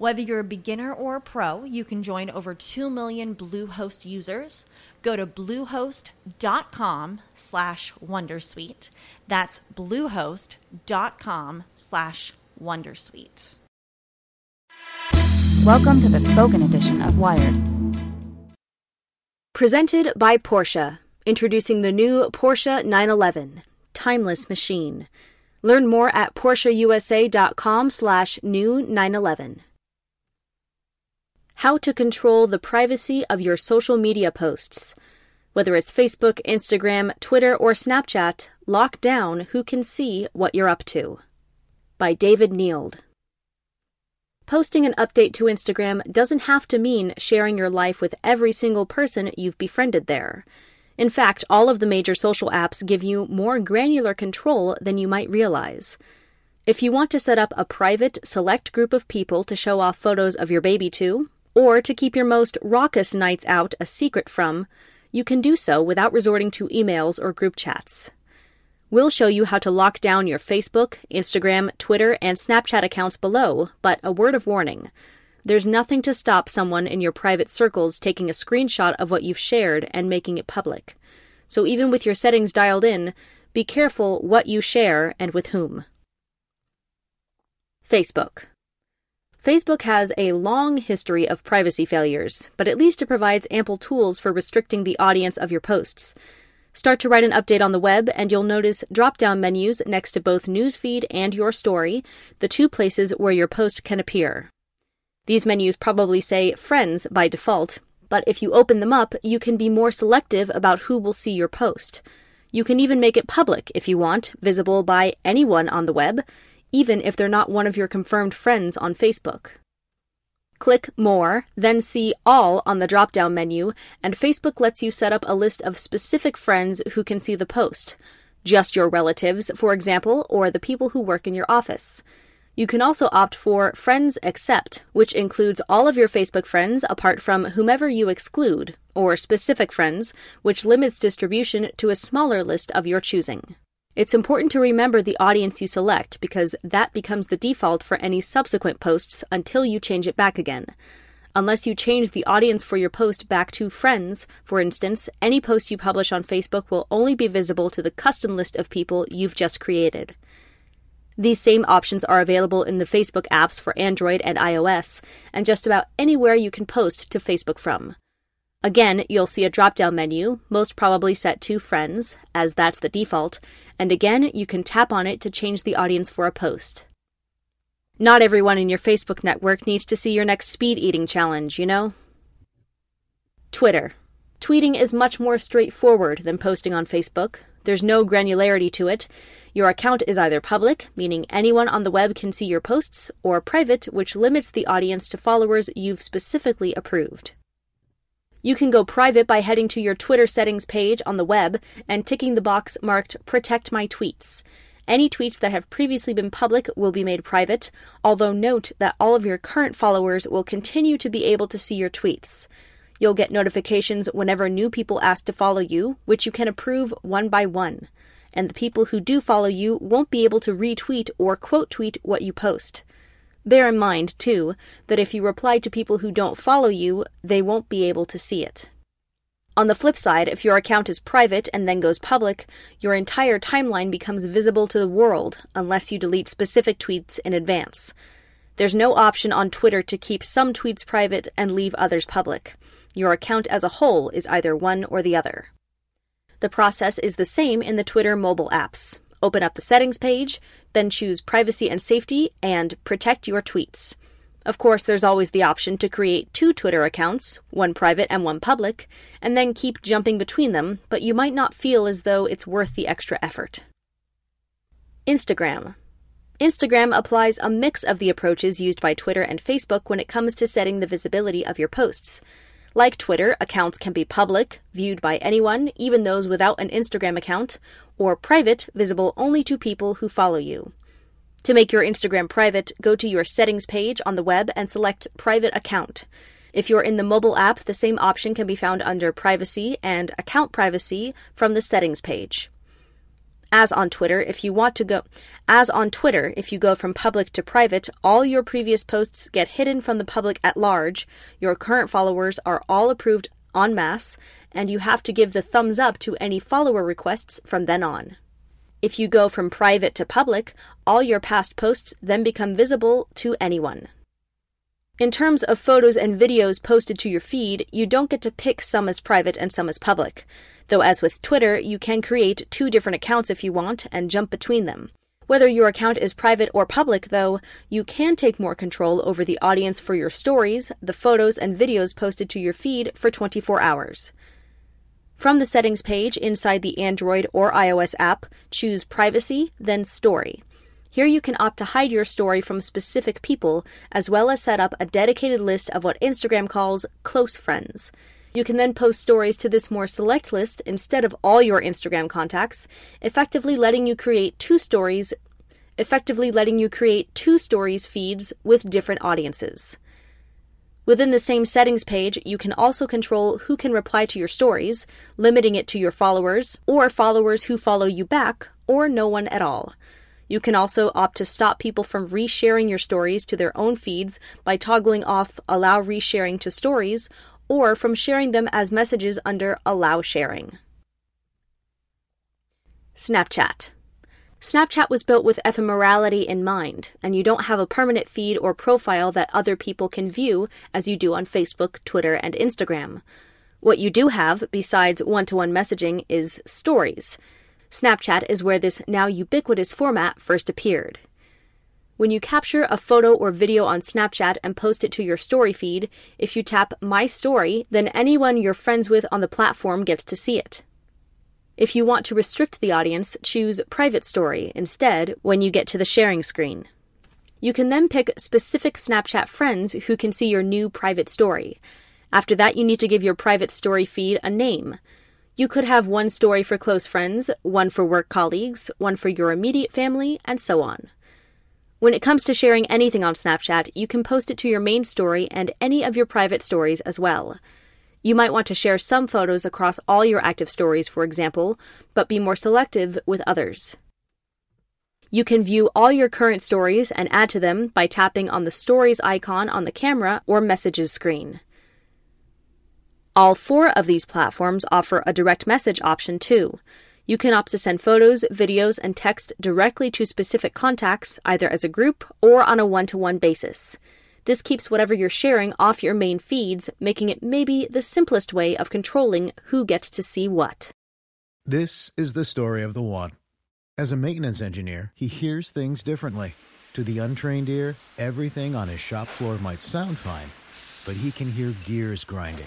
Whether you're a beginner or a pro, you can join over 2 million Bluehost users. Go to bluehost.com slash wondersuite. That's bluehost.com slash wondersuite. Welcome to the spoken edition of Wired. Presented by Porsche, introducing the new Porsche 911, timeless machine. Learn more at PorscheUSA.com slash new 911. How to control the privacy of your social media posts. Whether it's Facebook, Instagram, Twitter, or Snapchat, lock down who can see what you're up to. By David Nield. Posting an update to Instagram doesn't have to mean sharing your life with every single person you've befriended there. In fact, all of the major social apps give you more granular control than you might realize. If you want to set up a private, select group of people to show off photos of your baby to, or to keep your most raucous nights out a secret from, you can do so without resorting to emails or group chats. We'll show you how to lock down your Facebook, Instagram, Twitter, and Snapchat accounts below, but a word of warning. There's nothing to stop someone in your private circles taking a screenshot of what you've shared and making it public. So even with your settings dialed in, be careful what you share and with whom. Facebook. Facebook has a long history of privacy failures, but at least it provides ample tools for restricting the audience of your posts. Start to write an update on the web, and you'll notice drop down menus next to both Newsfeed and Your Story, the two places where your post can appear. These menus probably say Friends by default, but if you open them up, you can be more selective about who will see your post. You can even make it public if you want, visible by anyone on the web, even if they're not one of your confirmed friends on Facebook. Click More, then see All on the drop down menu, and Facebook lets you set up a list of specific friends who can see the post. Just your relatives, for example, or the people who work in your office. You can also opt for Friends Except, which includes all of your Facebook friends apart from whomever you exclude, or Specific Friends, which limits distribution to a smaller list of your choosing. It's important to remember the audience you select because that becomes the default for any subsequent posts until you change it back again. Unless you change the audience for your post back to friends, for instance, any post you publish on Facebook will only be visible to the custom list of people you've just created. These same options are available in the Facebook apps for Android and iOS, and just about anywhere you can post to Facebook from. Again, you'll see a drop down menu, most probably set to Friends, as that's the default, and again, you can tap on it to change the audience for a post. Not everyone in your Facebook network needs to see your next speed eating challenge, you know? Twitter. Tweeting is much more straightforward than posting on Facebook. There's no granularity to it, your account is either public, meaning anyone on the web can see your posts, or private, which limits the audience to followers you've specifically approved. You can go private by heading to your Twitter settings page on the web and ticking the box marked Protect My Tweets. Any tweets that have previously been public will be made private, although note that all of your current followers will continue to be able to see your tweets. You'll get notifications whenever new people ask to follow you, which you can approve one by one. And the people who do follow you won't be able to retweet or quote tweet what you post. Bear in mind, too, that if you reply to people who don't follow you, they won't be able to see it. On the flip side, if your account is private and then goes public, your entire timeline becomes visible to the world unless you delete specific tweets in advance. There's no option on Twitter to keep some tweets private and leave others public. Your account as a whole is either one or the other. The process is the same in the Twitter mobile apps. Open up the settings page, then choose Privacy and Safety and Protect Your Tweets. Of course, there's always the option to create two Twitter accounts, one private and one public, and then keep jumping between them, but you might not feel as though it's worth the extra effort. Instagram. Instagram applies a mix of the approaches used by Twitter and Facebook when it comes to setting the visibility of your posts. Like Twitter, accounts can be public, viewed by anyone, even those without an Instagram account, or private, visible only to people who follow you. To make your Instagram private, go to your settings page on the web and select Private Account. If you're in the mobile app, the same option can be found under Privacy and Account Privacy from the settings page. As on Twitter, if you want to go as on Twitter, if you go from public to private, all your previous posts get hidden from the public at large. Your current followers are all approved en masse, and you have to give the thumbs up to any follower requests from then on. If you go from private to public, all your past posts then become visible to anyone. In terms of photos and videos posted to your feed, you don't get to pick some as private and some as public. Though, as with Twitter, you can create two different accounts if you want and jump between them. Whether your account is private or public, though, you can take more control over the audience for your stories, the photos and videos posted to your feed for 24 hours. From the settings page inside the Android or iOS app, choose Privacy, then Story. Here you can opt to hide your story from specific people, as well as set up a dedicated list of what Instagram calls close friends. You can then post stories to this more select list instead of all your Instagram contacts, effectively letting you create two stories effectively letting you create two stories feeds with different audiences. Within the same settings page, you can also control who can reply to your stories, limiting it to your followers, or followers who follow you back, or no one at all. You can also opt to stop people from resharing your stories to their own feeds by toggling off Allow Resharing to Stories or from sharing them as messages under Allow Sharing. Snapchat. Snapchat was built with ephemerality in mind, and you don't have a permanent feed or profile that other people can view as you do on Facebook, Twitter, and Instagram. What you do have, besides one to one messaging, is stories. Snapchat is where this now ubiquitous format first appeared. When you capture a photo or video on Snapchat and post it to your story feed, if you tap My Story, then anyone you're friends with on the platform gets to see it. If you want to restrict the audience, choose Private Story instead when you get to the sharing screen. You can then pick specific Snapchat friends who can see your new private story. After that, you need to give your private story feed a name. You could have one story for close friends, one for work colleagues, one for your immediate family, and so on. When it comes to sharing anything on Snapchat, you can post it to your main story and any of your private stories as well. You might want to share some photos across all your active stories, for example, but be more selective with others. You can view all your current stories and add to them by tapping on the Stories icon on the camera or messages screen. All four of these platforms offer a direct message option too. You can opt to send photos, videos, and text directly to specific contacts, either as a group or on a one to one basis. This keeps whatever you're sharing off your main feeds, making it maybe the simplest way of controlling who gets to see what. This is the story of the one. As a maintenance engineer, he hears things differently. To the untrained ear, everything on his shop floor might sound fine, but he can hear gears grinding